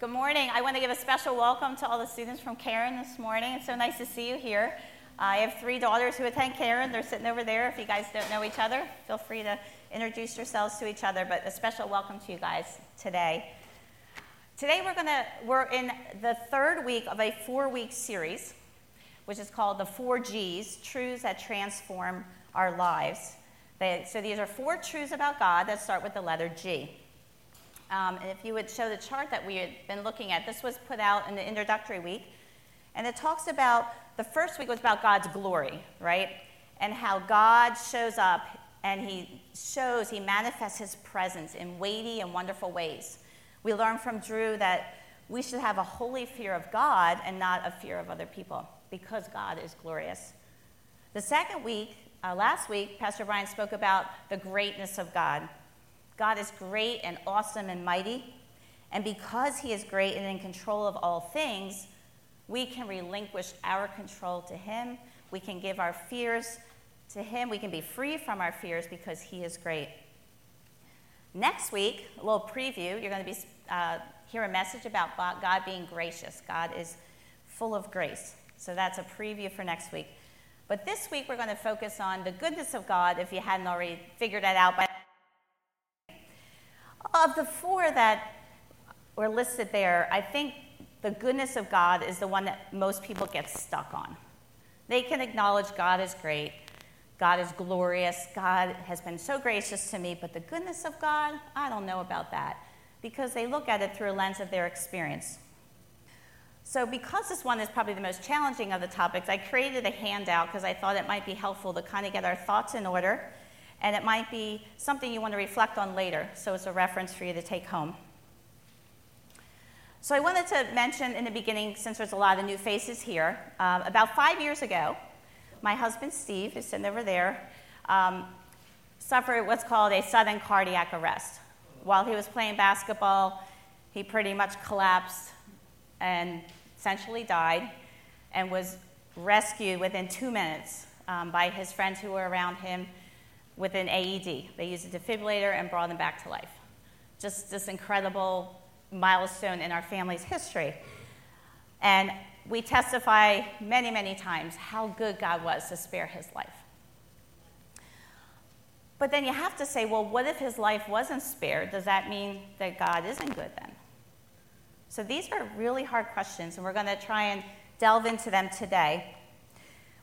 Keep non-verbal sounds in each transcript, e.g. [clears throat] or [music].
Good morning. I want to give a special welcome to all the students from Karen this morning. It's so nice to see you here. I have three daughters who attend Karen. They're sitting over there. If you guys don't know each other, feel free to introduce yourselves to each other. But a special welcome to you guys today. Today we're gonna we're in the third week of a four-week series, which is called the Four G's: Truths that Transform Our Lives. They, so these are four truths about God that start with the letter G. Um, and if you would show the chart that we had been looking at, this was put out in the introductory week. And it talks about the first week was about God's glory, right? And how God shows up and he shows, he manifests his presence in weighty and wonderful ways. We learned from Drew that we should have a holy fear of God and not a fear of other people because God is glorious. The second week, uh, last week, Pastor Brian spoke about the greatness of God. God is great and awesome and mighty. And because He is great and in control of all things, we can relinquish our control to Him. We can give our fears to Him. We can be free from our fears because He is great. Next week, a little preview, you're going to be, uh, hear a message about God being gracious. God is full of grace. So that's a preview for next week. But this week, we're going to focus on the goodness of God, if you hadn't already figured that out by of the four that were listed there, I think the goodness of God is the one that most people get stuck on. They can acknowledge God is great, God is glorious, God has been so gracious to me, but the goodness of God, I don't know about that because they look at it through a lens of their experience. So, because this one is probably the most challenging of the topics, I created a handout because I thought it might be helpful to kind of get our thoughts in order and it might be something you want to reflect on later, so it's a reference for you to take home. So, I wanted to mention in the beginning, since there's a lot of new faces here, um, about five years ago, my husband Steve, who's sitting over there, um, suffered what's called a sudden cardiac arrest. While he was playing basketball, he pretty much collapsed and essentially died and was rescued within two minutes um, by his friends who were around him with an AED. They used a defibrillator and brought him back to life. Just this incredible milestone in our family's history. And we testify many, many times how good God was to spare his life. But then you have to say, well, what if his life wasn't spared? Does that mean that God isn't good then? So these are really hard questions, and we're going to try and delve into them today.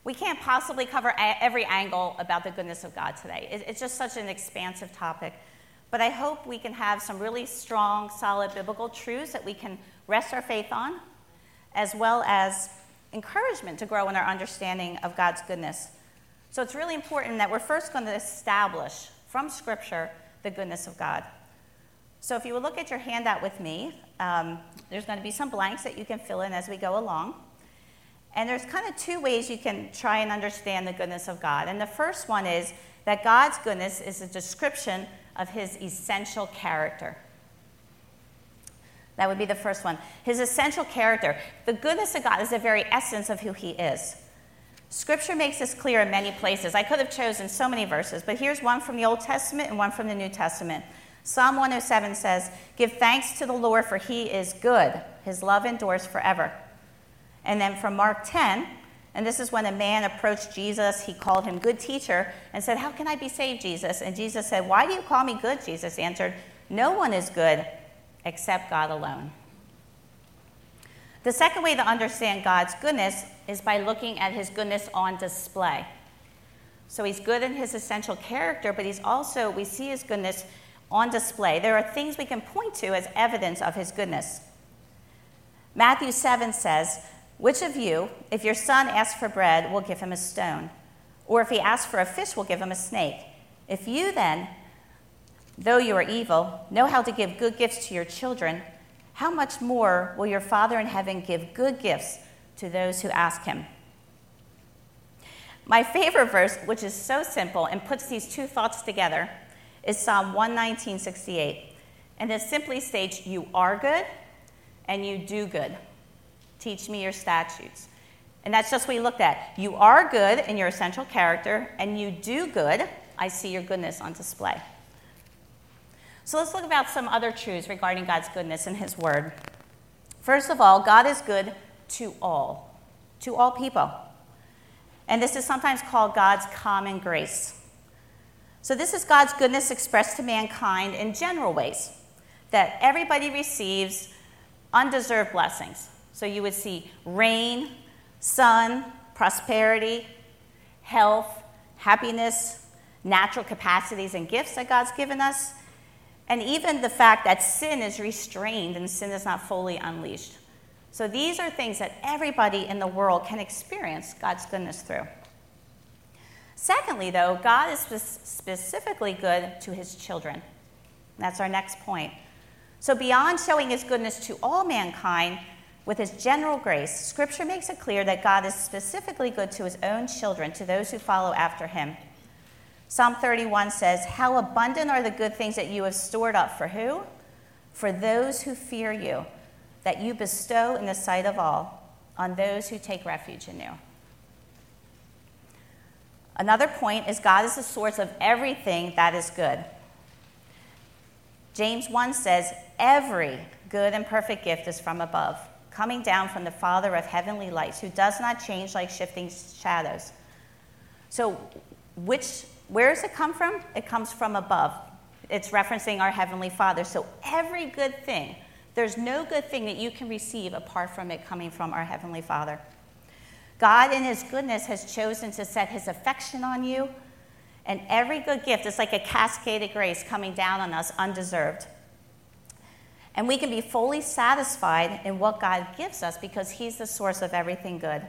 We can't possibly cover every angle about the goodness of God today. It's just such an expansive topic. But I hope we can have some really strong, solid biblical truths that we can rest our faith on, as well as encouragement to grow in our understanding of God's goodness. So it's really important that we're first going to establish from Scripture the goodness of God. So if you will look at your handout with me, um, there's going to be some blanks that you can fill in as we go along. And there's kind of two ways you can try and understand the goodness of God. And the first one is that God's goodness is a description of his essential character. That would be the first one. His essential character. The goodness of God is the very essence of who he is. Scripture makes this clear in many places. I could have chosen so many verses, but here's one from the Old Testament and one from the New Testament. Psalm 107 says, Give thanks to the Lord, for he is good. His love endures forever. And then from Mark 10, and this is when a man approached Jesus. He called him good teacher and said, How can I be saved, Jesus? And Jesus said, Why do you call me good? Jesus answered, No one is good except God alone. The second way to understand God's goodness is by looking at his goodness on display. So he's good in his essential character, but he's also, we see his goodness on display. There are things we can point to as evidence of his goodness. Matthew 7 says, which of you, if your son asks for bread, will give him a stone? Or if he asks for a fish, will give him a snake? If you then, though you are evil, know how to give good gifts to your children, how much more will your Father in heaven give good gifts to those who ask him? My favorite verse, which is so simple and puts these two thoughts together, is Psalm 119:68. And it simply states, You are good and you do good. Teach me your statutes. And that's just what we looked at. You are good in your essential character, and you do good. I see your goodness on display. So let's look about some other truths regarding God's goodness and His Word. First of all, God is good to all, to all people. And this is sometimes called God's common grace. So, this is God's goodness expressed to mankind in general ways that everybody receives undeserved blessings. So, you would see rain, sun, prosperity, health, happiness, natural capacities and gifts that God's given us, and even the fact that sin is restrained and sin is not fully unleashed. So these are things that everybody in the world can experience God's goodness through. Secondly, though, God is specifically good to his children. That's our next point. So, beyond showing his goodness to all mankind with his general grace, Scripture makes it clear that God is specifically good to his own children, to those who follow after him. Psalm 31 says, How abundant are the good things that you have stored up for who? For those who fear you, that you bestow in the sight of all on those who take refuge in you. Another point is God is the source of everything that is good. James 1 says, Every good and perfect gift is from above, coming down from the Father of heavenly lights, who does not change like shifting shadows. So, which where does it come from? It comes from above. It's referencing our Heavenly Father. So every good thing, there's no good thing that you can receive apart from it coming from our Heavenly Father. God, in His goodness, has chosen to set His affection on you, and every good gift is like a cascaded grace coming down on us undeserved. And we can be fully satisfied in what God gives us because He's the source of everything good.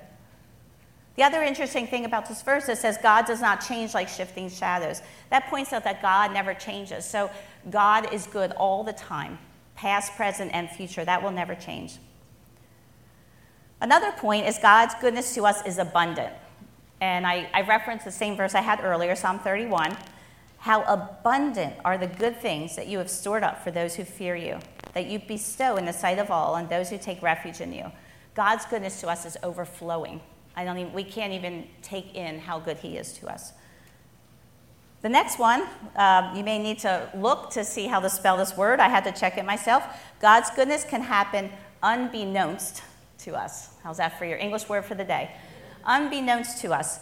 The other interesting thing about this verse is says God does not change like shifting shadows. That points out that God never changes. So God is good all the time, past, present, and future. That will never change. Another point is God's goodness to us is abundant. And I, I referenced the same verse I had earlier, Psalm 31. How abundant are the good things that you have stored up for those who fear you, that you bestow in the sight of all on those who take refuge in you. God's goodness to us is overflowing. I don't even, we can't even take in how good He is to us. The next one, um, you may need to look to see how to spell this word. I had to check it myself. God's goodness can happen unbeknownst to us. How's that for your English word for the day? Unbeknownst to us.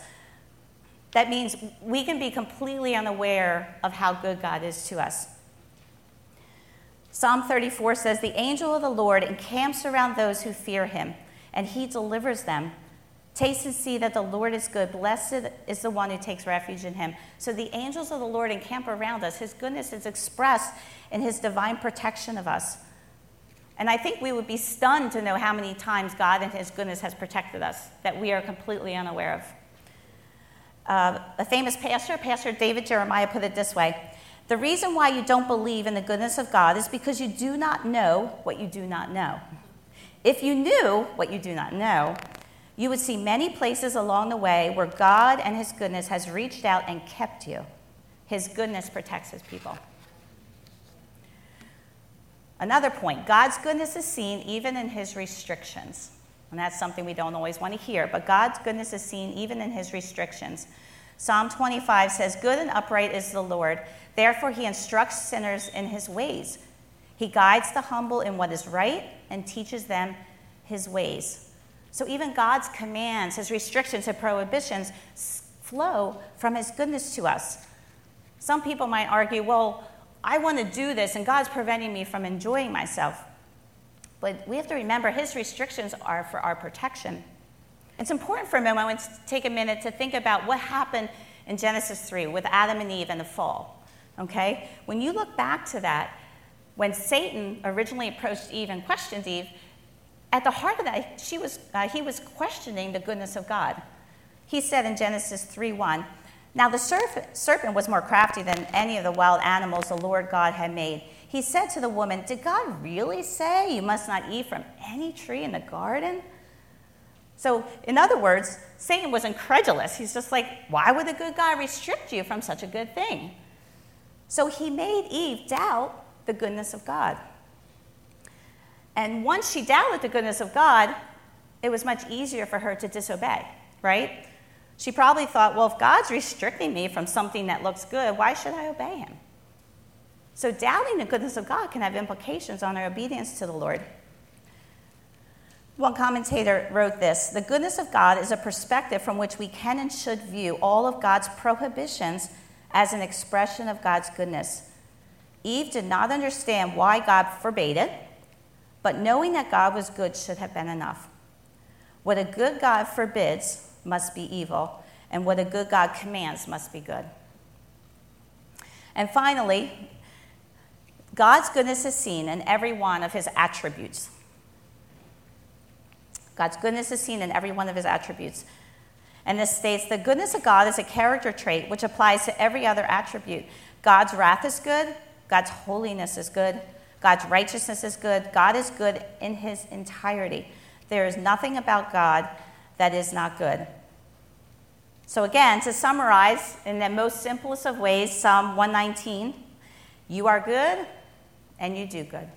That means we can be completely unaware of how good God is to us. Psalm 34 says, The angel of the Lord encamps around those who fear him, and he delivers them. Taste and see that the Lord is good. Blessed is the one who takes refuge in him. So the angels of the Lord encamp around us. His goodness is expressed in his divine protection of us. And I think we would be stunned to know how many times God and his goodness has protected us that we are completely unaware of. Uh, a famous pastor, Pastor David Jeremiah, put it this way The reason why you don't believe in the goodness of God is because you do not know what you do not know. If you knew what you do not know, you would see many places along the way where God and His goodness has reached out and kept you. His goodness protects His people. Another point God's goodness is seen even in His restrictions. And that's something we don't always want to hear, but God's goodness is seen even in His restrictions. Psalm 25 says, Good and upright is the Lord. Therefore, He instructs sinners in His ways. He guides the humble in what is right and teaches them His ways. So even God's commands, his restrictions, his prohibitions flow from his goodness to us. Some people might argue, well, I want to do this and God's preventing me from enjoying myself. But we have to remember his restrictions are for our protection. It's important for a moment, to take a minute to think about what happened in Genesis 3 with Adam and Eve and the fall. Okay? When you look back to that, when Satan originally approached Eve and questioned Eve, at the heart of that, she was, uh, he was questioning the goodness of God. He said in Genesis 3 1, Now the serpent was more crafty than any of the wild animals the Lord God had made. He said to the woman, Did God really say you must not eat from any tree in the garden? So, in other words, Satan was incredulous. He's just like, Why would a good God restrict you from such a good thing? So he made Eve doubt the goodness of God. And once she doubted the goodness of God, it was much easier for her to disobey, right? She probably thought, well, if God's restricting me from something that looks good, why should I obey him? So, doubting the goodness of God can have implications on our obedience to the Lord. One commentator wrote this The goodness of God is a perspective from which we can and should view all of God's prohibitions as an expression of God's goodness. Eve did not understand why God forbade it, but knowing that God was good should have been enough. What a good God forbids must be evil, and what a good God commands must be good. And finally, God's goodness is seen in every one of his attributes. God's goodness is seen in every one of his attributes. And this states the goodness of God is a character trait which applies to every other attribute. God's wrath is good, God's holiness is good, God's righteousness is good. God is good in his entirety. There is nothing about God that is not good. So, again, to summarize in the most simplest of ways, Psalm 119 you are good and you do good.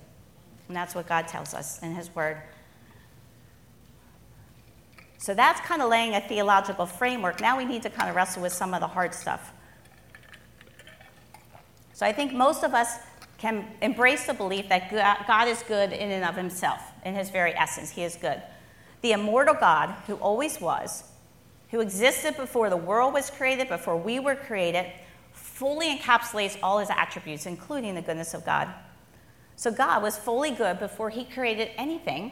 And that's what God tells us in his word. So that's kind of laying a theological framework. Now we need to kind of wrestle with some of the hard stuff. So I think most of us can embrace the belief that God is good in and of himself, in his very essence. He is good. The immortal God who always was, who existed before the world was created, before we were created, fully encapsulates all his attributes, including the goodness of God. So God was fully good before he created anything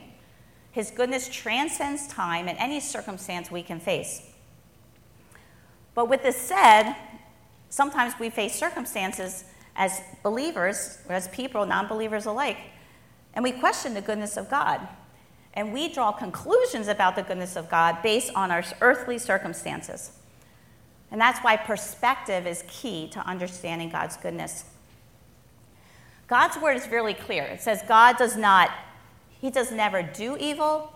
his goodness transcends time and any circumstance we can face. But with this said, sometimes we face circumstances as believers, or as people, non believers alike, and we question the goodness of God. And we draw conclusions about the goodness of God based on our earthly circumstances. And that's why perspective is key to understanding God's goodness. God's word is really clear. It says God does not he does never do evil,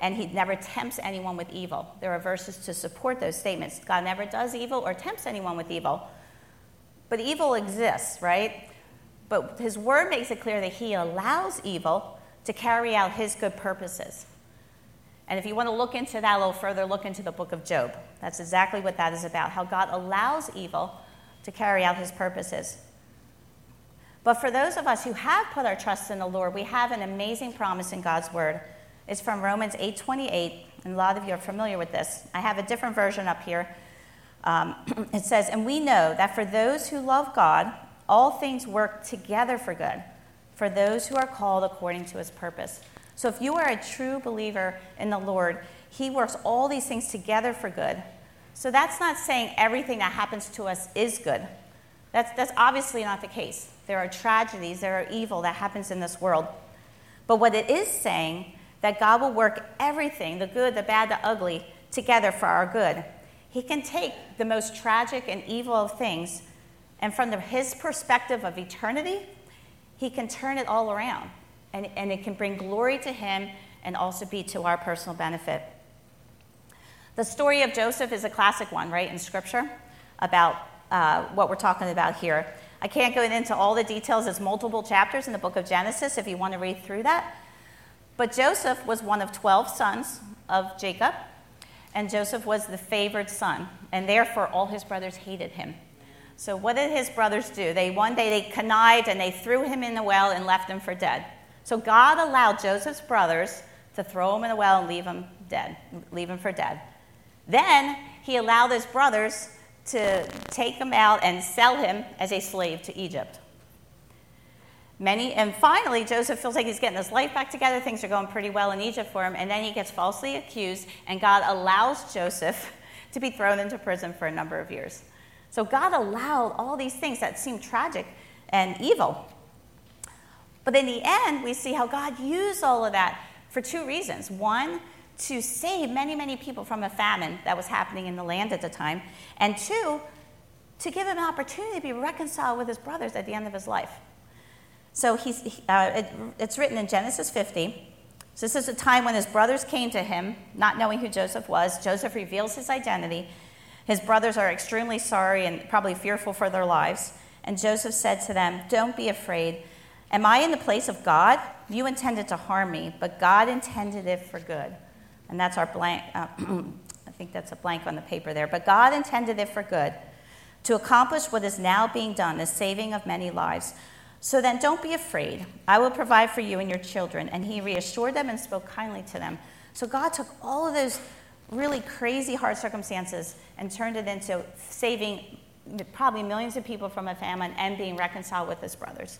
and he never tempts anyone with evil. There are verses to support those statements. God never does evil or tempts anyone with evil. But evil exists, right? But his word makes it clear that he allows evil to carry out his good purposes. And if you want to look into that a little further, look into the book of Job. That's exactly what that is about how God allows evil to carry out his purposes. But for those of us who have put our trust in the Lord, we have an amazing promise in God's word. It's from Romans 8:28, and a lot of you are familiar with this. I have a different version up here. Um, [clears throat] it says, "And we know that for those who love God, all things work together for good, for those who are called according to His purpose." So, if you are a true believer in the Lord, He works all these things together for good. So that's not saying everything that happens to us is good. That's, that's obviously not the case. There are tragedies, there are evil that happens in this world. But what it is saying, that God will work everything, the good, the bad, the ugly, together for our good. He can take the most tragic and evil of things, and from the, his perspective of eternity, he can turn it all around. And, and it can bring glory to him and also be to our personal benefit. The story of Joseph is a classic one, right, in Scripture, about uh, what we're talking about here. I can't go into all the details. There's multiple chapters in the book of Genesis if you want to read through that. But Joseph was one of 12 sons of Jacob, and Joseph was the favored son, and therefore all his brothers hated him. So what did his brothers do? They one day they connived and they threw him in the well and left him for dead. So God allowed Joseph's brothers to throw him in the well and leave him dead, leave him for dead. Then he allowed his brothers to take him out and sell him as a slave to Egypt. Many, and finally, Joseph feels like he's getting his life back together. Things are going pretty well in Egypt for him. And then he gets falsely accused, and God allows Joseph [laughs] to be thrown into prison for a number of years. So God allowed all these things that seem tragic and evil. But in the end, we see how God used all of that for two reasons. One, to save many, many people from a famine that was happening in the land at the time, and two, to give him an opportunity to be reconciled with his brothers at the end of his life. So he's, uh, it, it's written in Genesis 50. So this is a time when his brothers came to him, not knowing who Joseph was. Joseph reveals his identity. His brothers are extremely sorry and probably fearful for their lives. And Joseph said to them, Don't be afraid. Am I in the place of God? You intended to harm me, but God intended it for good and that's our blank. Uh, [clears throat] I think that's a blank on the paper there. But God intended it for good, to accomplish what is now being done, the saving of many lives. So then don't be afraid. I will provide for you and your children. And he reassured them and spoke kindly to them. So God took all of those really crazy hard circumstances and turned it into saving probably millions of people from a famine and being reconciled with his brothers.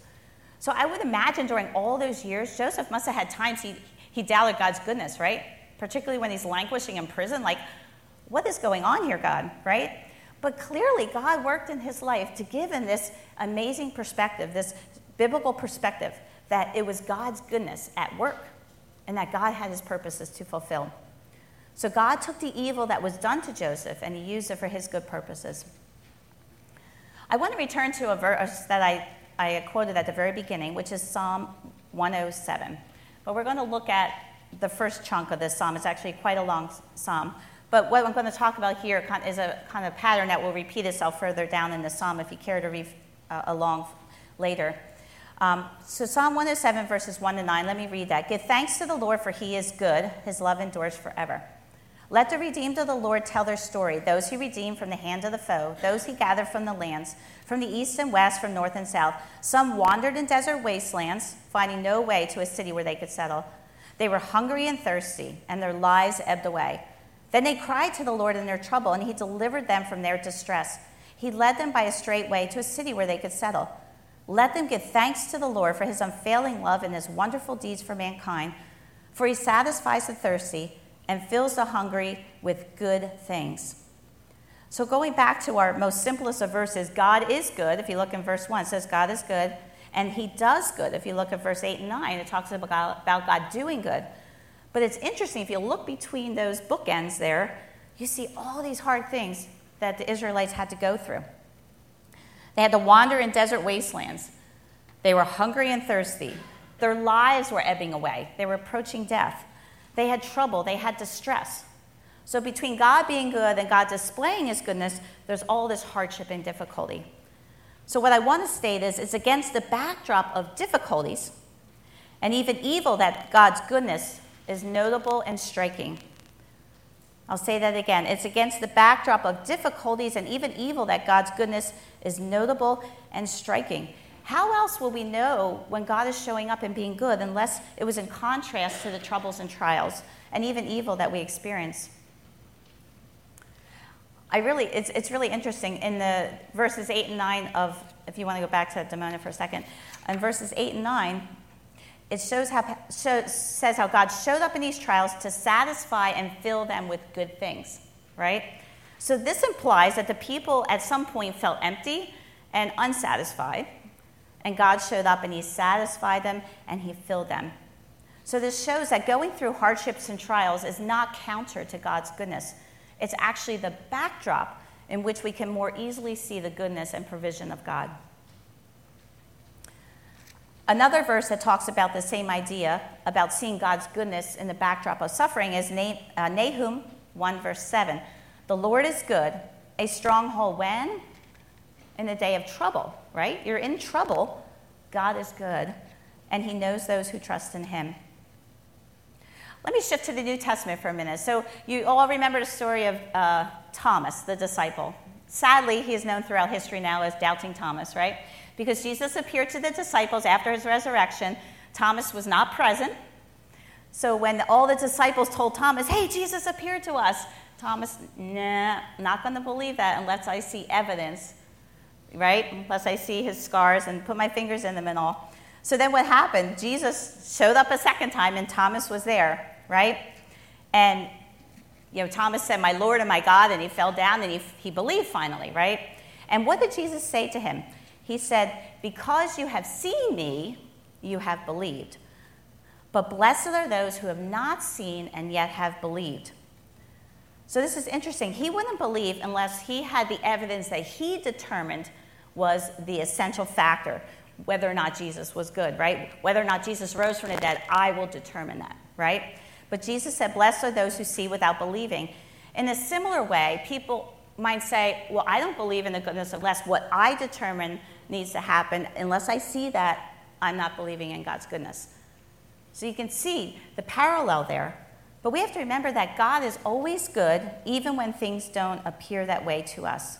So I would imagine during all those years, Joseph must have had times he, he doubted God's goodness, right? Particularly when he's languishing in prison. Like, what is going on here, God, right? But clearly, God worked in his life to give him this amazing perspective, this biblical perspective, that it was God's goodness at work and that God had his purposes to fulfill. So God took the evil that was done to Joseph and he used it for his good purposes. I want to return to a verse that I, I quoted at the very beginning, which is Psalm 107. But we're going to look at the first chunk of this psalm. It's actually quite a long psalm. But what I'm going to talk about here is a kind of pattern that will repeat itself further down in the psalm if you care to read uh, along later. Um, so, Psalm 107, verses 1 to 9, let me read that. Give thanks to the Lord, for he is good, his love endures forever. Let the redeemed of the Lord tell their story, those he redeemed from the hand of the foe, those he gathered from the lands, from the east and west, from north and south. Some wandered in desert wastelands, finding no way to a city where they could settle. They were hungry and thirsty, and their lives ebbed away. Then they cried to the Lord in their trouble, and he delivered them from their distress. He led them by a straight way to a city where they could settle. Let them give thanks to the Lord for his unfailing love and his wonderful deeds for mankind, for he satisfies the thirsty and fills the hungry with good things. So, going back to our most simplest of verses, God is good. If you look in verse 1, it says God is good, and He does good. If you look at verse 8 and 9, it talks about, about God doing good. But it's interesting, if you look between those bookends there, you see all these hard things that the Israelites had to go through. They had to wander in desert wastelands. They were hungry and thirsty. Their lives were ebbing away. They were approaching death. They had trouble, they had distress. So, between God being good and God displaying his goodness, there's all this hardship and difficulty. So, what I want to state is it's against the backdrop of difficulties and even evil that God's goodness is notable and striking. I'll say that again. It's against the backdrop of difficulties and even evil that God's goodness is notable and striking. How else will we know when God is showing up and being good unless it was in contrast to the troubles and trials and even evil that we experience? I really, it's, it's really interesting in the verses 8 and 9 of, if you want to go back to Demona for a second, in verses 8 and 9, it shows how, shows, says how God showed up in these trials to satisfy and fill them with good things, right? So this implies that the people at some point felt empty and unsatisfied and God showed up and He satisfied them and He filled them. So this shows that going through hardships and trials is not counter to God's goodness. It's actually the backdrop in which we can more easily see the goodness and provision of God. Another verse that talks about the same idea about seeing God's goodness in the backdrop of suffering is uh, Nahum 1, verse 7. The Lord is good, a stronghold when? In the day of trouble right? You're in trouble. God is good, and He knows those who trust in Him. Let me shift to the New Testament for a minute. So, you all remember the story of uh, Thomas, the disciple. Sadly, he is known throughout history now as Doubting Thomas, right? Because Jesus appeared to the disciples after his resurrection. Thomas was not present. So, when all the disciples told Thomas, Hey, Jesus appeared to us, Thomas, nah, not going to believe that unless I see evidence right? Unless I see his scars and put my fingers in them and all. So then what happened? Jesus showed up a second time and Thomas was there, right? And you know, Thomas said, My Lord and my God, and he fell down and he, he believed finally, right? And what did Jesus say to him? He said, Because you have seen me, you have believed. But blessed are those who have not seen and yet have believed. So this is interesting. He wouldn't believe unless he had the evidence that he determined was the essential factor, whether or not Jesus was good, right? Whether or not Jesus rose from the dead, I will determine that, right? But Jesus said, Blessed are those who see without believing. In a similar way, people might say, Well, I don't believe in the goodness of less. What I determine needs to happen, unless I see that, I'm not believing in God's goodness. So you can see the parallel there. But we have to remember that God is always good, even when things don't appear that way to us.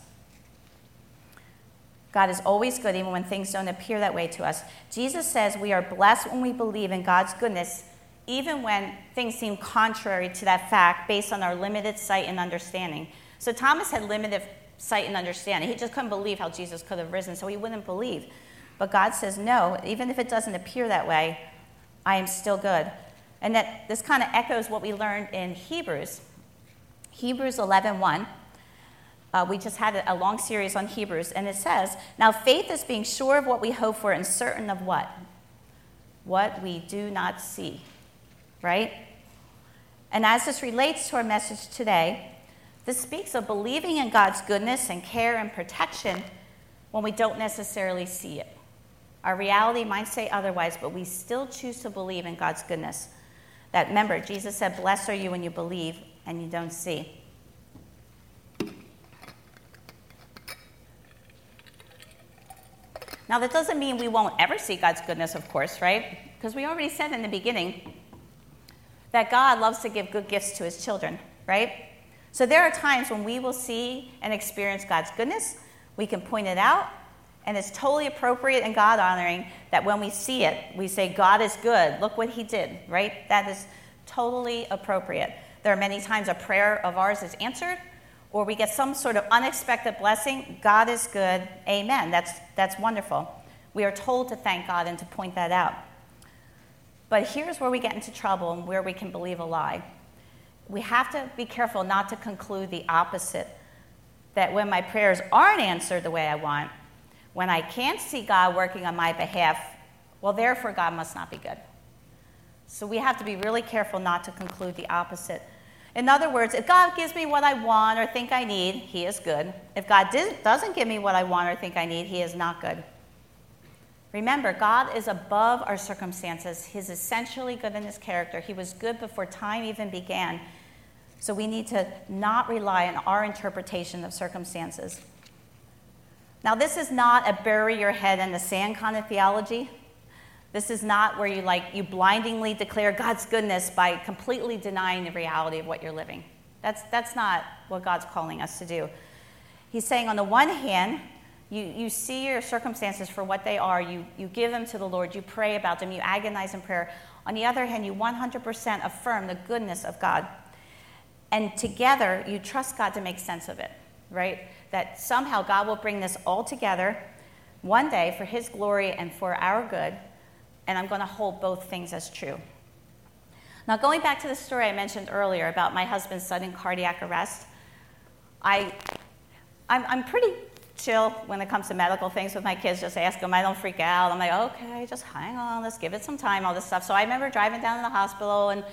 God is always good, even when things don't appear that way to us. Jesus says we are blessed when we believe in God's goodness, even when things seem contrary to that fact based on our limited sight and understanding. So Thomas had limited sight and understanding. He just couldn't believe how Jesus could have risen, so he wouldn't believe. But God says, no, even if it doesn't appear that way, I am still good. And that this kind of echoes what we learned in Hebrews. Hebrews 11 1. Uh, we just had a long series on Hebrews, and it says, Now faith is being sure of what we hope for and certain of what? What we do not see, right? And as this relates to our message today, this speaks of believing in God's goodness and care and protection when we don't necessarily see it. Our reality might say otherwise, but we still choose to believe in God's goodness. That remember, Jesus said, Blessed are you when you believe and you don't see. Now, that doesn't mean we won't ever see God's goodness, of course, right? Because we already said in the beginning that God loves to give good gifts to his children, right? So there are times when we will see and experience God's goodness. We can point it out, and it's totally appropriate and God honoring that when we see it, we say, God is good. Look what he did, right? That is totally appropriate. There are many times a prayer of ours is answered, or we get some sort of unexpected blessing. God is good. Amen. That's, that's wonderful. We are told to thank God and to point that out. But here's where we get into trouble and where we can believe a lie. We have to be careful not to conclude the opposite that when my prayers aren't answered the way I want, when I can't see God working on my behalf, well, therefore, God must not be good. So we have to be really careful not to conclude the opposite. In other words, if God gives me what I want or think I need, He is good. If God doesn't give me what I want or think I need, He is not good. Remember, God is above our circumstances. He's essentially good in His character. He was good before time even began. So we need to not rely on our interpretation of circumstances. Now, this is not a bury your head in the sand kind of theology. This is not where you like you blindingly declare God's goodness by completely denying the reality of what you're living. That's, that's not what God's calling us to do. He's saying, on the one hand, you, you see your circumstances for what they are, you, you give them to the Lord, you pray about them, you agonize in prayer. On the other hand, you 100% affirm the goodness of God. And together, you trust God to make sense of it, right? that somehow God will bring this all together one day for His glory and for our good, and I'm going to hold both things as true. Now, going back to the story I mentioned earlier about my husband's sudden cardiac arrest, I, I'm, I'm pretty chill when it comes to medical things with my kids. Just ask them, I don't freak out. I'm like, okay, just hang on, let's give it some time, all this stuff. So I remember driving down to the hospital and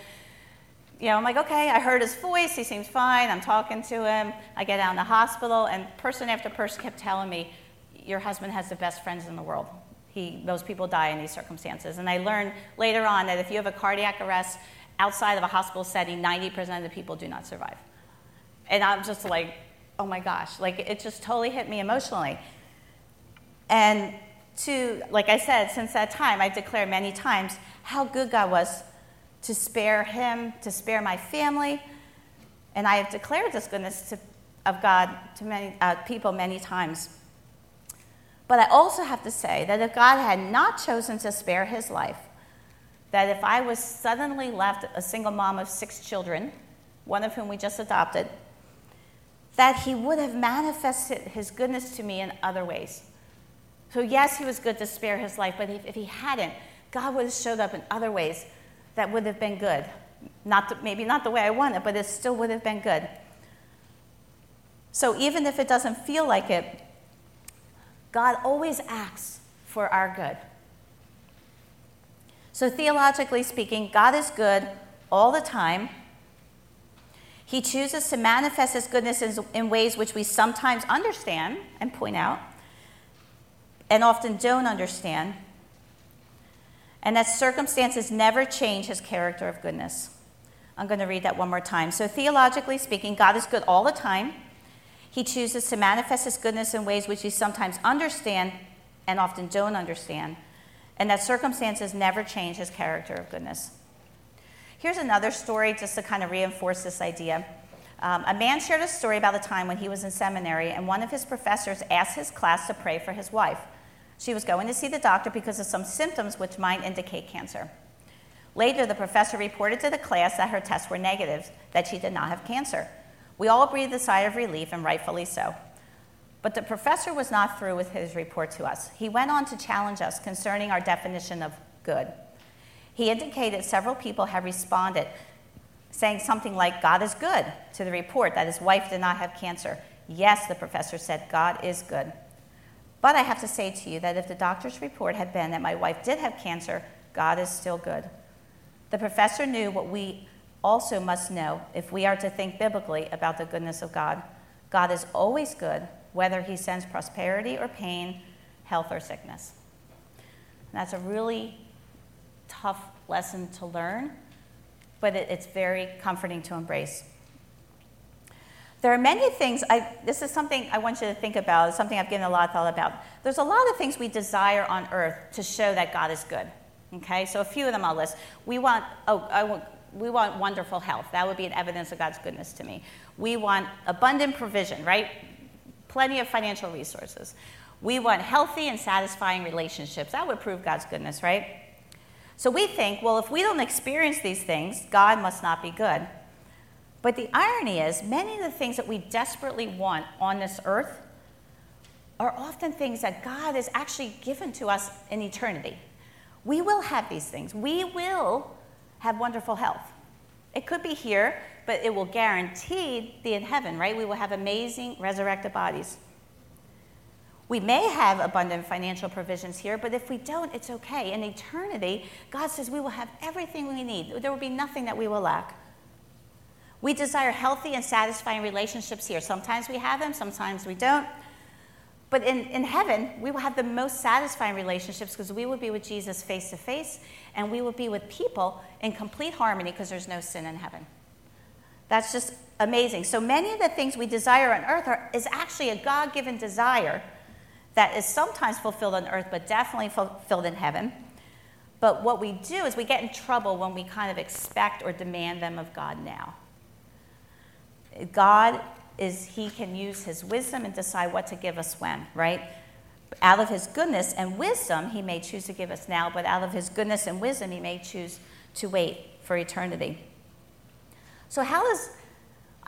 you know, I'm like, okay, I heard his voice. He seems fine. I'm talking to him. I get out in the hospital, and person after person kept telling me, your husband has the best friends in the world. He, those people die in these circumstances. And I learned later on that if you have a cardiac arrest outside of a hospital setting, 90% of the people do not survive. And I'm just like, oh my gosh, like it just totally hit me emotionally. And to, like I said, since that time, I've declared many times how good God was to spare him, to spare my family. And I have declared this goodness to, of God to many uh, people many times. But I also have to say that if God had not chosen to spare his life, that if I was suddenly left a single mom of six children, one of whom we just adopted, that he would have manifested his goodness to me in other ways. So, yes, he was good to spare his life, but if, if he hadn't, God would have showed up in other ways that would have been good. Not the, maybe not the way I want it, but it still would have been good. So even if it doesn't feel like it, God always acts for our good. So, theologically speaking, God is good all the time. He chooses to manifest His goodness in ways which we sometimes understand and point out, and often don't understand and that circumstances never change his character of goodness. I'm going to read that one more time. So, theologically speaking, God is good all the time. He chooses to manifest his goodness in ways which we sometimes understand and often don't understand, and that circumstances never change his character of goodness. Here's another story just to kind of reinforce this idea. Um, a man shared a story about a time when he was in seminary, and one of his professors asked his class to pray for his wife. She was going to see the doctor because of some symptoms which might indicate cancer. Later, the professor reported to the class that her tests were negative, that she did not have cancer. We all breathed a sigh of relief, and rightfully so. But the professor was not through with his report to us. He went on to challenge us concerning our definition of good. He indicated several people had responded, saying something like, God is good, to the report that his wife did not have cancer. Yes, the professor said, God is good. But I have to say to you that if the doctor's report had been that my wife did have cancer, God is still good. The professor knew what we also must know if we are to think biblically about the goodness of God. God is always good, whether he sends prosperity or pain, health or sickness. And that's a really tough lesson to learn, but it, it's very comforting to embrace. There are many things, I, this is something I want you to think about, something I've given a lot of thought about. There's a lot of things we desire on earth to show that God is good. Okay, so a few of them I'll list. We want, oh, I want, we want wonderful health. That would be an evidence of God's goodness to me. We want abundant provision, right? Plenty of financial resources. We want healthy and satisfying relationships. That would prove God's goodness, right? So we think, well, if we don't experience these things, God must not be good. But the irony is, many of the things that we desperately want on this earth are often things that God has actually given to us in eternity. We will have these things. We will have wonderful health. It could be here, but it will guarantee the in heaven, right? We will have amazing resurrected bodies. We may have abundant financial provisions here, but if we don't, it's okay. In eternity, God says we will have everything we need. There will be nothing that we will lack. We desire healthy and satisfying relationships here. Sometimes we have them, sometimes we don't. But in, in heaven, we will have the most satisfying relationships because we will be with Jesus face to face and we will be with people in complete harmony because there's no sin in heaven. That's just amazing. So many of the things we desire on earth are, is actually a God given desire that is sometimes fulfilled on earth, but definitely fulfilled in heaven. But what we do is we get in trouble when we kind of expect or demand them of God now. God is he can use his wisdom and decide what to give us when, right? Out of his goodness and wisdom, he may choose to give us now, but out of his goodness and wisdom, he may choose to wait for eternity. So, how does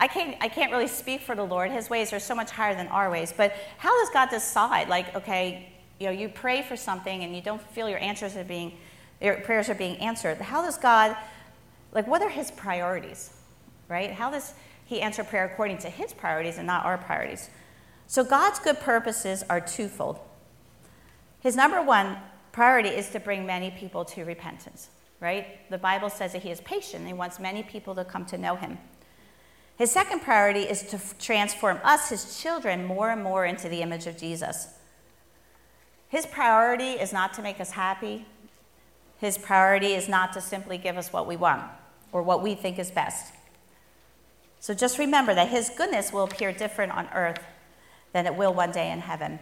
I can't, I can't really speak for the Lord. His ways are so much higher than our ways. But how does God decide? Like, okay, you know, you pray for something and you don't feel your answers are being, your prayers are being answered. How does God, like, what are His priorities, right? How does he answer prayer according to his priorities and not our priorities. So God's good purposes are twofold. His number one priority is to bring many people to repentance, right? The Bible says that he is patient and he wants many people to come to know him. His second priority is to transform us, his children, more and more into the image of Jesus. His priority is not to make us happy. His priority is not to simply give us what we want or what we think is best. So just remember that His goodness will appear different on earth than it will one day in heaven.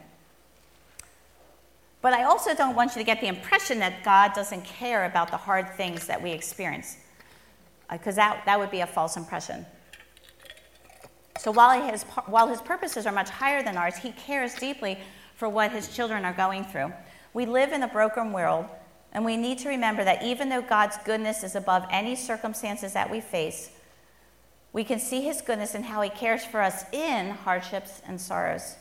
But I also don't want you to get the impression that God doesn't care about the hard things that we experience, because uh, that, that would be a false impression. So while his, while his purposes are much higher than ours, he cares deeply for what his children are going through. We live in a broken world, and we need to remember that even though God's goodness is above any circumstances that we face, we can see his goodness and how he cares for us in hardships and sorrows.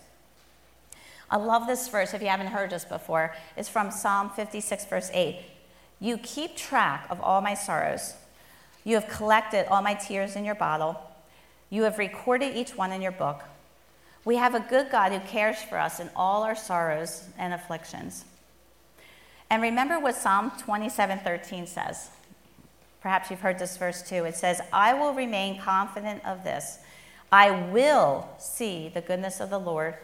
I love this verse if you haven't heard this before. It's from Psalm 56, verse 8. You keep track of all my sorrows. You have collected all my tears in your bottle. You have recorded each one in your book. We have a good God who cares for us in all our sorrows and afflictions. And remember what Psalm 27:13 says. Perhaps you've heard this verse too. It says, I will remain confident of this. I will see the goodness of the Lord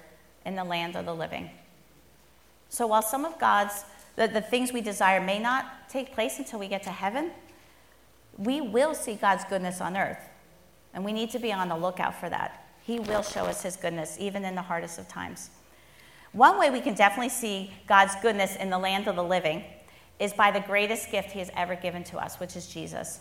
in the land of the living. So while some of God's, the, the things we desire may not take place until we get to heaven, we will see God's goodness on earth. And we need to be on the lookout for that. He will show us his goodness, even in the hardest of times. One way we can definitely see God's goodness in the land of the living is by the greatest gift he has ever given to us, which is Jesus.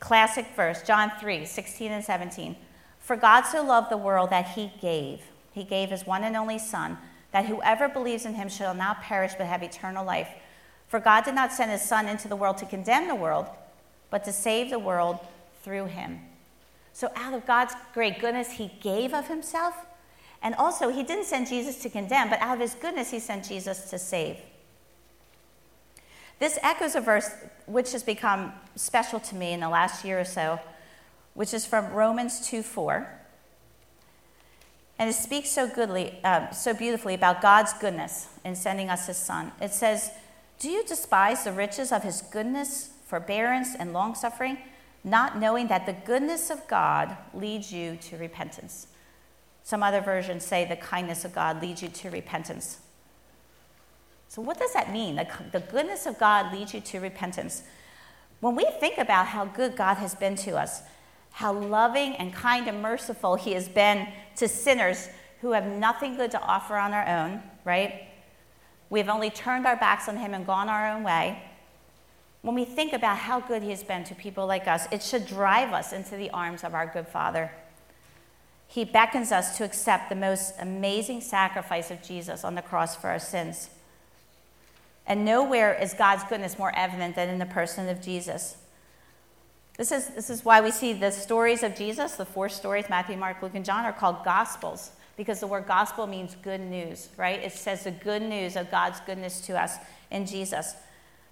classic verse, John 3 16 and 17. For God so loved the world that he gave. He gave his one and only Son, that whoever believes in him shall not perish but have eternal life. For God did not send his Son into the world to condemn the world, but to save the world through him. So, out of God's great goodness, he gave of himself. And also, he didn't send Jesus to condemn, but out of his goodness, he sent Jesus to save. This echoes a verse which has become special to me in the last year or so, which is from Romans 2 4. And it speaks so goodly, uh, so beautifully about God's goodness in sending us his son. It says, Do you despise the riches of his goodness, forbearance, and long suffering, not knowing that the goodness of God leads you to repentance? Some other versions say the kindness of God leads you to repentance. So, what does that mean? The, the goodness of God leads you to repentance. When we think about how good God has been to us, how loving and kind and merciful He has been to sinners who have nothing good to offer on our own, right? We've only turned our backs on Him and gone our own way. When we think about how good He has been to people like us, it should drive us into the arms of our good Father. He beckons us to accept the most amazing sacrifice of Jesus on the cross for our sins. And nowhere is God's goodness more evident than in the person of Jesus. This is, this is why we see the stories of Jesus, the four stories, Matthew, Mark, Luke, and John, are called gospels, because the word gospel means good news, right? It says the good news of God's goodness to us in Jesus.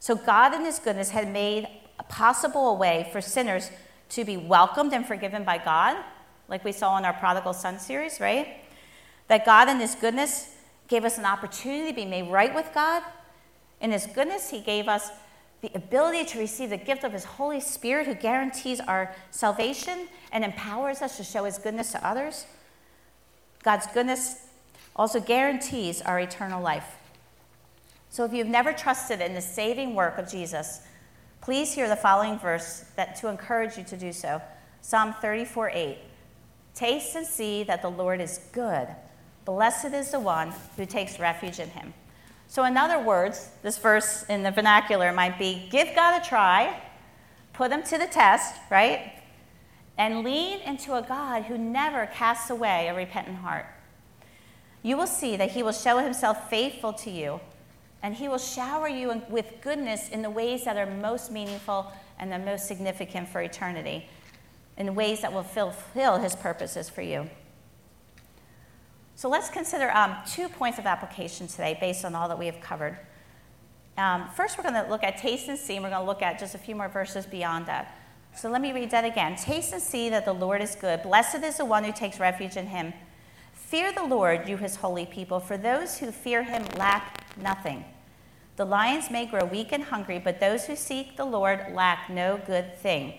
So God in his goodness had made possible a way for sinners to be welcomed and forgiven by God, like we saw in our prodigal son series, right? That God in his goodness gave us an opportunity to be made right with God in His goodness, He gave us the ability to receive the gift of His Holy Spirit, who guarantees our salvation and empowers us to show His goodness to others. God's goodness also guarantees our eternal life. So, if you've never trusted in the saving work of Jesus, please hear the following verse that to encourage you to do so Psalm 34 8. Taste and see that the Lord is good. Blessed is the one who takes refuge in him. So, in other words, this verse in the vernacular might be give God a try, put him to the test, right? And lean into a God who never casts away a repentant heart. You will see that he will show himself faithful to you, and he will shower you with goodness in the ways that are most meaningful and the most significant for eternity, in ways that will fulfill his purposes for you. So let's consider um, two points of application today based on all that we have covered. Um, first, we're going to look at taste and see, and we're going to look at just a few more verses beyond that. So let me read that again. Taste and see that the Lord is good. Blessed is the one who takes refuge in him. Fear the Lord, you his holy people, for those who fear him lack nothing. The lions may grow weak and hungry, but those who seek the Lord lack no good thing.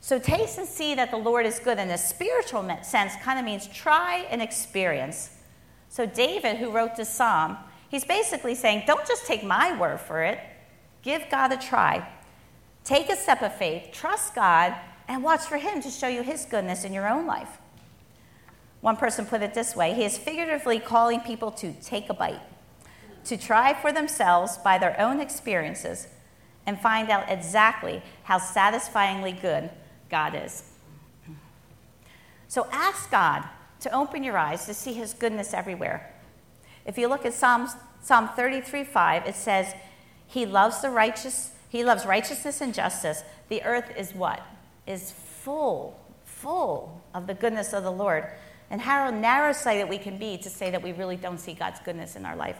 So taste and see that the Lord is good in a spiritual sense kind of means try and experience. So David, who wrote this psalm, he's basically saying, don't just take my word for it. Give God a try. Take a step of faith, trust God, and watch for him to show you his goodness in your own life. One person put it this way He is figuratively calling people to take a bite, to try for themselves by their own experiences, and find out exactly how satisfyingly good God is. So ask God to open your eyes to see his goodness everywhere. If you look at Psalms, Psalm 33 5, it says, He loves the righteous, he loves righteousness and justice. The earth is what? Is full, full of the goodness of the Lord. And how narrow sighted we can be to say that we really don't see God's goodness in our life.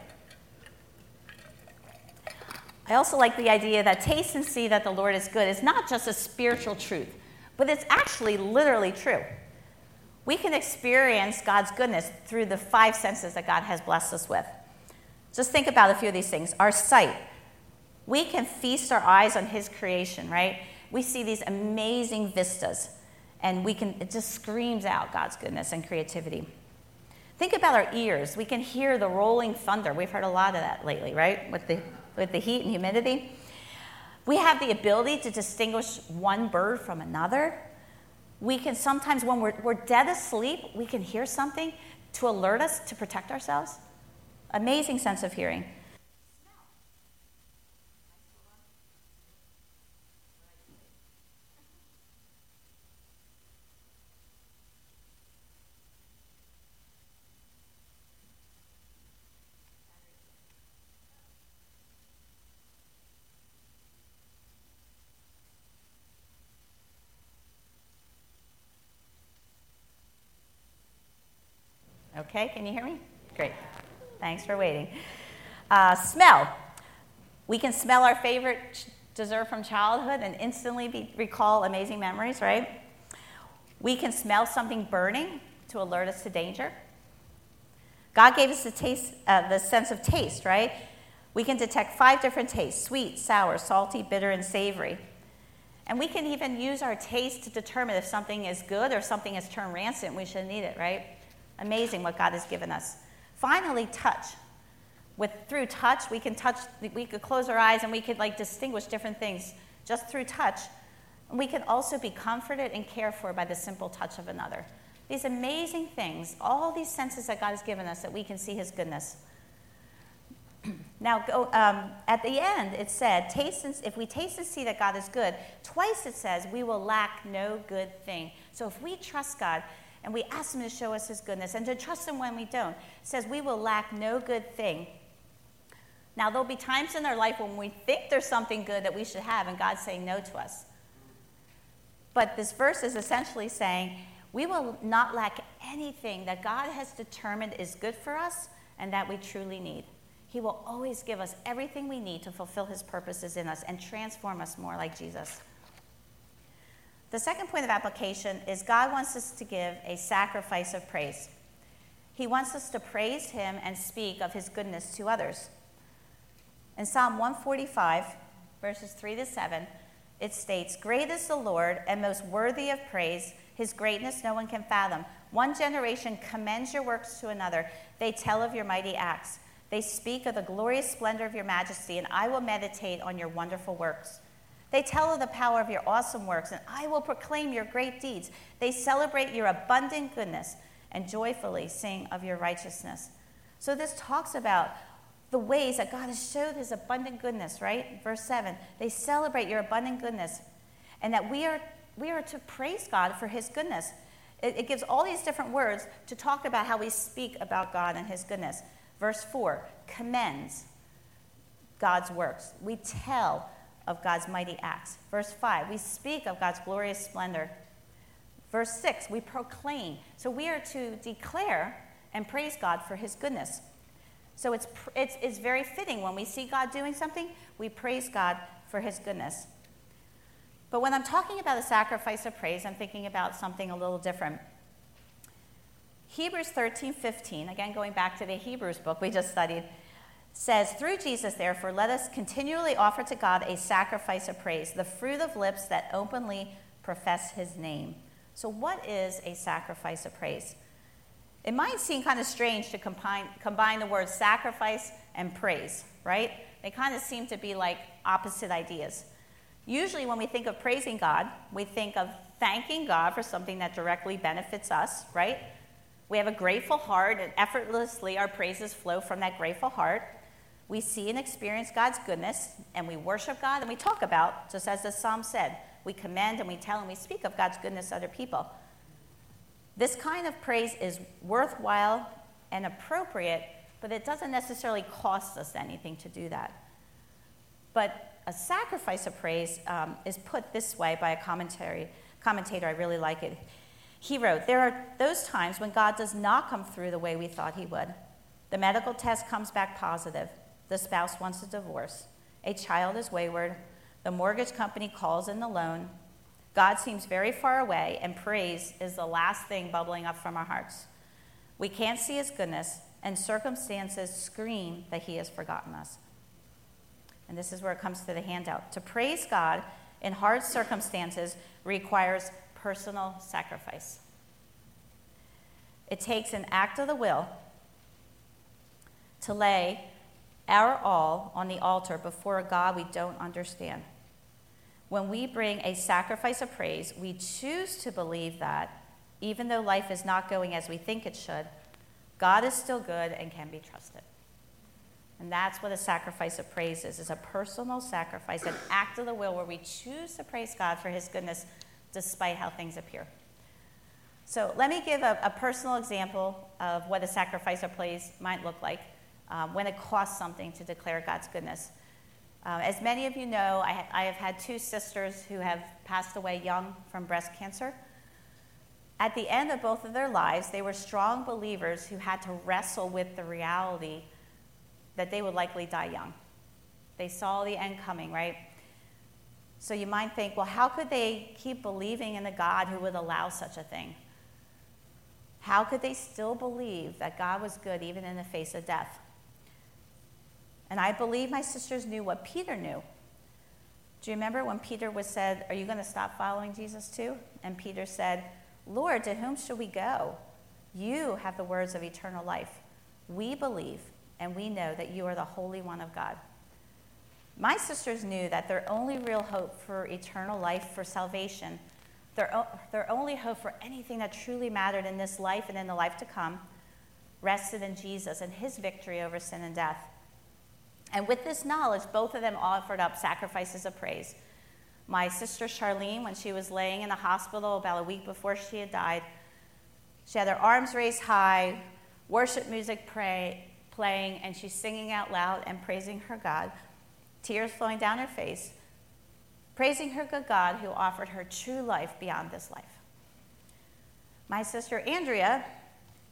I also like the idea that taste and see that the Lord is good is not just a spiritual truth. But it's actually literally true. We can experience God's goodness through the five senses that God has blessed us with. Just think about a few of these things. Our sight. We can feast our eyes on His creation, right? We see these amazing vistas, and we can, it just screams out God's goodness and creativity. Think about our ears. We can hear the rolling thunder. We've heard a lot of that lately, right? With the, with the heat and humidity. We have the ability to distinguish one bird from another. We can sometimes, when we're, we're dead asleep, we can hear something to alert us to protect ourselves. Amazing sense of hearing. Okay, can you hear me? Great. Thanks for waiting. Uh, smell. We can smell our favorite dessert from childhood and instantly be, recall amazing memories, right? We can smell something burning to alert us to danger. God gave us the taste, uh, the sense of taste, right? We can detect five different tastes sweet, sour, salty, bitter, and savory. And we can even use our taste to determine if something is good or something has turned rancid we shouldn't eat it, right? Amazing what God has given us. Finally, touch. With through touch, we can touch, we could close our eyes and we could like distinguish different things just through touch. And we can also be comforted and cared for by the simple touch of another. These amazing things, all these senses that God has given us that we can see his goodness. [clears throat] Now, go, um, at the end, it said, taste and, if we taste and see that God is good, twice it says, we will lack no good thing. So if we trust God and we ask Him to show us His goodness and to trust Him when we don't, it says we will lack no good thing. Now, there'll be times in our life when we think there's something good that we should have, and God's saying no to us. But this verse is essentially saying, we will not lack anything that God has determined is good for us and that we truly need. He will always give us everything we need to fulfill His purposes in us and transform us more like Jesus. The second point of application is God wants us to give a sacrifice of praise. He wants us to praise Him and speak of His goodness to others. In Psalm 145, verses 3 to 7, it states, Great is the Lord and most worthy of praise. His greatness no one can fathom. One generation commends your works to another. They tell of your mighty acts. They speak of the glorious splendor of your majesty, and I will meditate on your wonderful works. They tell of the power of your awesome works, and I will proclaim your great deeds. They celebrate your abundant goodness and joyfully sing of your righteousness. So, this talks about the ways that God has showed his abundant goodness, right? Verse 7 they celebrate your abundant goodness, and that we are, we are to praise God for his goodness. It, it gives all these different words to talk about how we speak about God and his goodness. Verse 4 commends God's works. We tell of God's mighty acts. Verse 5, we speak of God's glorious splendor. Verse 6, we proclaim. So we are to declare and praise God for his goodness. So it's, it's, it's very fitting when we see God doing something, we praise God for his goodness. But when I'm talking about a sacrifice of praise, I'm thinking about something a little different. Hebrews 13, 15, again going back to the Hebrews book we just studied, says, Through Jesus, therefore, let us continually offer to God a sacrifice of praise, the fruit of lips that openly profess his name. So, what is a sacrifice of praise? It might seem kind of strange to combine, combine the words sacrifice and praise, right? They kind of seem to be like opposite ideas. Usually, when we think of praising God, we think of thanking God for something that directly benefits us, right? We have a grateful heart, and effortlessly our praises flow from that grateful heart. We see and experience God's goodness, and we worship God, and we talk about, just as the psalm said, we commend and we tell and we speak of God's goodness to other people. This kind of praise is worthwhile and appropriate, but it doesn't necessarily cost us anything to do that. But a sacrifice of praise um, is put this way by a commentary, commentator. I really like it. He wrote, There are those times when God does not come through the way we thought he would. The medical test comes back positive. The spouse wants a divorce. A child is wayward. The mortgage company calls in the loan. God seems very far away, and praise is the last thing bubbling up from our hearts. We can't see his goodness, and circumstances scream that he has forgotten us. And this is where it comes to the handout. To praise God in hard circumstances requires personal sacrifice. It takes an act of the will to lay our all on the altar before a God we don't understand. When we bring a sacrifice of praise, we choose to believe that, even though life is not going as we think it should, God is still good and can be trusted. And that's what a sacrifice of praise is, is a personal sacrifice, an act of the will where we choose to praise God for his goodness despite how things appear. So let me give a, a personal example of what a sacrifice of praise might look like um, when it costs something to declare God's goodness. Uh, as many of you know, I, ha- I, have had two sisters who have passed away young from breast cancer. At the end of both of their lives, they were strong believers who had to wrestle with the reality that they would likely die young. They saw the end coming, right? So you might think, well, how could they keep believing in a God who would allow such a thing? How could they still believe that God was good even in the face of death? And I believe my sisters knew what Peter knew. Do you remember when Peter was said, Are you going to stop following Jesus too? And Peter said, Lord, to whom shall we go? You have the words of eternal life. We believe and we know that you are the Holy One of God. My sisters knew that their only real hope for eternal life, for salvation, their, o- their only hope for anything that truly mattered in this life and in the life to come, rested in Jesus and his victory over sin and death. And with this knowledge, both of them offered up sacrifices of praise. My sister Charlene, when she was laying in the hospital about a week before she had died, she had her arms raised high, worship music pray, playing, and she's singing out loud and praising her God, tears flowing down her face, praising her good God who offered her true life beyond this life. My sister Andrea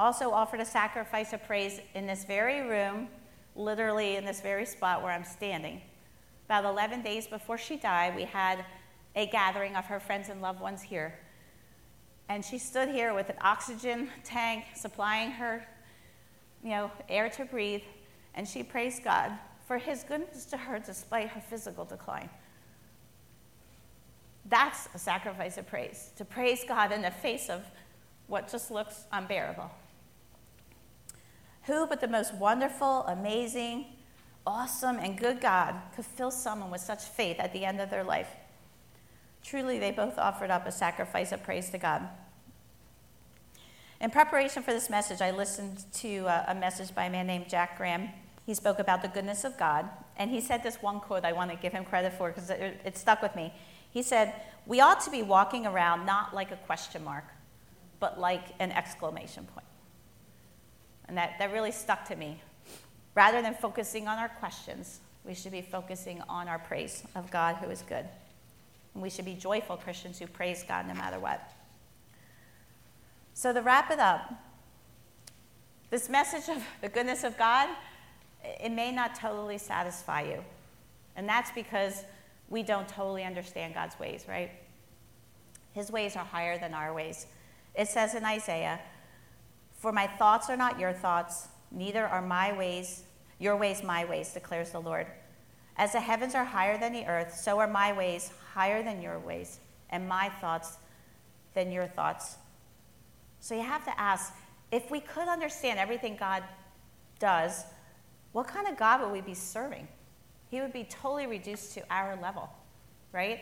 also offered a sacrifice of praise in this very room, literally in this very spot where I'm standing. About 11 days before she died, we had a gathering of her friends and loved ones here. And she stood here with an oxygen tank supplying her, you know, air to breathe, and she praised God for his goodness to her despite her physical decline. That's a sacrifice of praise, to praise God in the face of what just looks unbearable. Who but the most wonderful, amazing, awesome, and good God could fill someone with such faith at the end of their life? Truly, they both offered up a sacrifice of praise to God. In preparation for this message, I listened to uh, a message by a man named Jack Graham. He spoke about the goodness of God, and he said this one quote I want to give him credit for because it, it stuck with me. He said, We ought to be walking around not like a question mark, but like an exclamation point. And that, that really stuck to me. Rather than focusing on our questions, we should be focusing on our praise of God who is good. And we should be joyful Christians who praise God no matter what. So, to wrap it up, this message of the goodness of God, it may not totally satisfy you. And that's because we don't totally understand God's ways, right? His ways are higher than our ways. It says in Isaiah, For my thoughts are not your thoughts, neither are my ways, your ways my ways, declares the Lord. As the heavens are higher than the earth, so are my ways higher than your ways, and my thoughts than your thoughts. So you have to ask if we could understand everything God does, what kind of God would we be serving? He would be totally reduced to our level, right?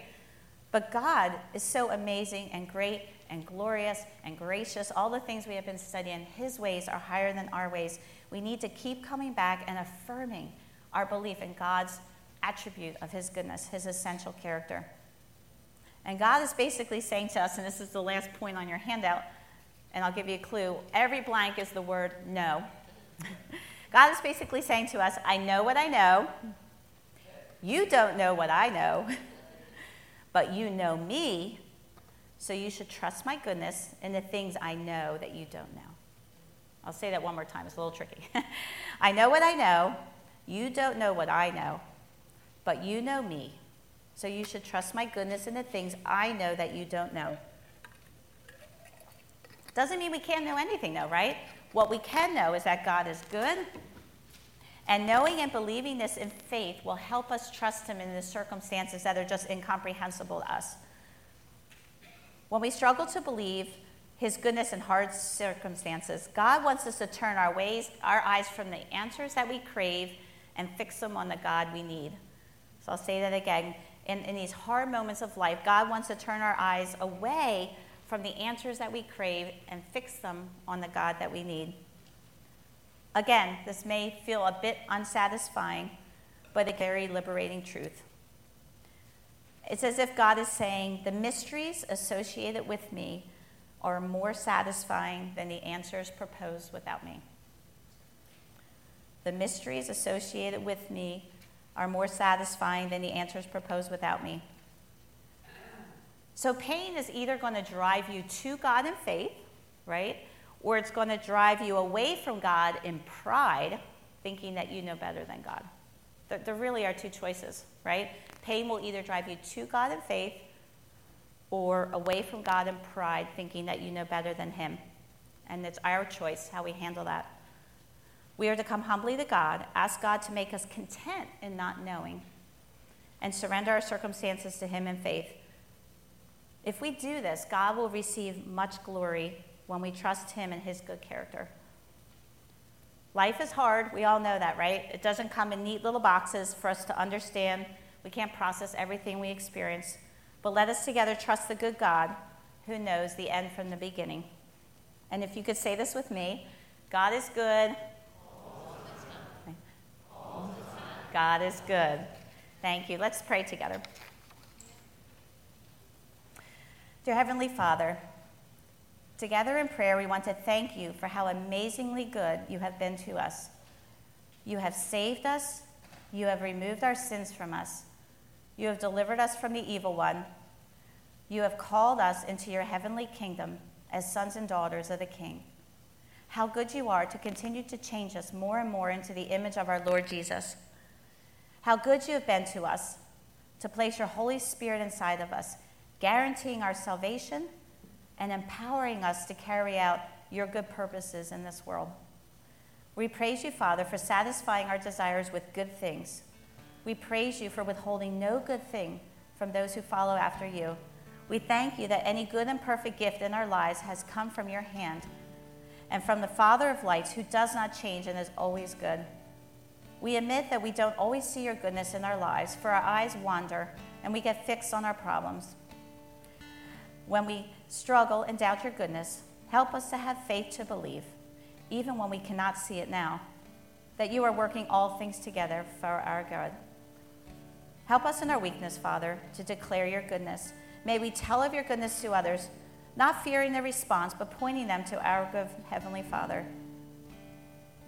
But God is so amazing and great and glorious and gracious. All the things we have been studying, His ways are higher than our ways. We need to keep coming back and affirming our belief in God's attribute of His goodness, His essential character. And God is basically saying to us, and this is the last point on your handout, and I'll give you a clue every blank is the word no. [laughs] God is basically saying to us, I know what I know. You don't know what I know, [laughs] but you know me, so you should trust my goodness in the things I know that you don't know. I'll say that one more time, it's a little tricky. [laughs] I know what I know. You don't know what I know, but you know me, so you should trust my goodness in the things I know that you don't know. Doesn't mean we can't know anything, though, right? What we can know is that God is good, and knowing and believing this in faith will help us trust Him in the circumstances that are just incomprehensible to us. When we struggle to believe His goodness in hard circumstances, God wants us to turn our ways, our eyes from the answers that we crave and fix them on the God we need. So I'll say that again. In, in these hard moments of life, God wants to turn our eyes away from the answers that we crave and fix them on the God that we need. Again, this may feel a bit unsatisfying, but a very liberating truth. It's as if God is saying, The mysteries associated with me are more satisfying than the answers proposed without me. The mysteries associated with me are more satisfying than the answers proposed without me. So pain is either going to drive you to God in faith, right? Or it's going to drive you away from God in pride, thinking that you know better than God. There, really are two choices, right? Pain will either drive you to God in faith or away from God in pride, thinking that you know better than Him. And it's our choice how we handle that. We are to come humbly to God, ask God to make us content in not knowing, and surrender our circumstances to Him in faith. If we do this, God will receive much glory when we trust Him and His good character. Life is hard. We all know that, right? It doesn't come in neat little boxes for us to understand. We can't process everything we experience. But let us together trust the good God who knows the end from the beginning. And if you could say this with me God is good. God is good. Thank you. Let's pray together. Dear Heavenly Father, together in prayer, we want to thank you for how amazingly good you have been to us. You have saved us, you have removed our sins from us, you have delivered us from the evil one, you have called us into your heavenly kingdom as sons and daughters of the King. How good you are to continue to change us more and more into the image of our Lord Jesus. How good you have been to us to place your Holy Spirit inside of us guaranteeing our salvation and empowering us to carry out your good purposes in this world. We praise you, Father, for satisfying our desires with good things. We praise you for withholding no good thing from those who follow after you. We thank you that any good and perfect gift in our lives has come from your hand and from the Father of lights who does not change and is always good. We admit that we don't always see your goodness in our lives, for our eyes wander and we get fixed on our problems when we struggle and doubt your goodness, help us to have faith to believe, even when we cannot see it now, that you are working all things together for our good. Help us in our weakness, Father, to declare your goodness. May we tell of your goodness to others, not fearing their response, but pointing them to our good Heavenly Father.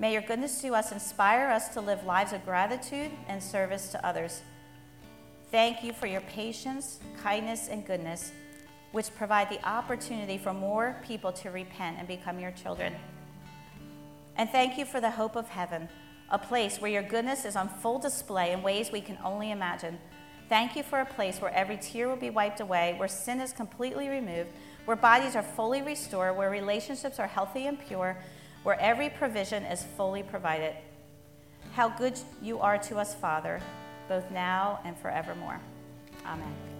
May your goodness to us inspire us to live lives of gratitude and service to others. Thank you for your patience, kindness, and goodness which provide the opportunity for more people to repent and become your children. And thank you for the hope of heaven, a place where your goodness is on full display in ways we can only imagine. Thank you for a place where every tear will be wiped away, where sin is completely removed, where bodies are fully restored, where relationships are healthy and pure, where every provision is fully provided. How good you are to us, Father, both now and forevermore. Amen.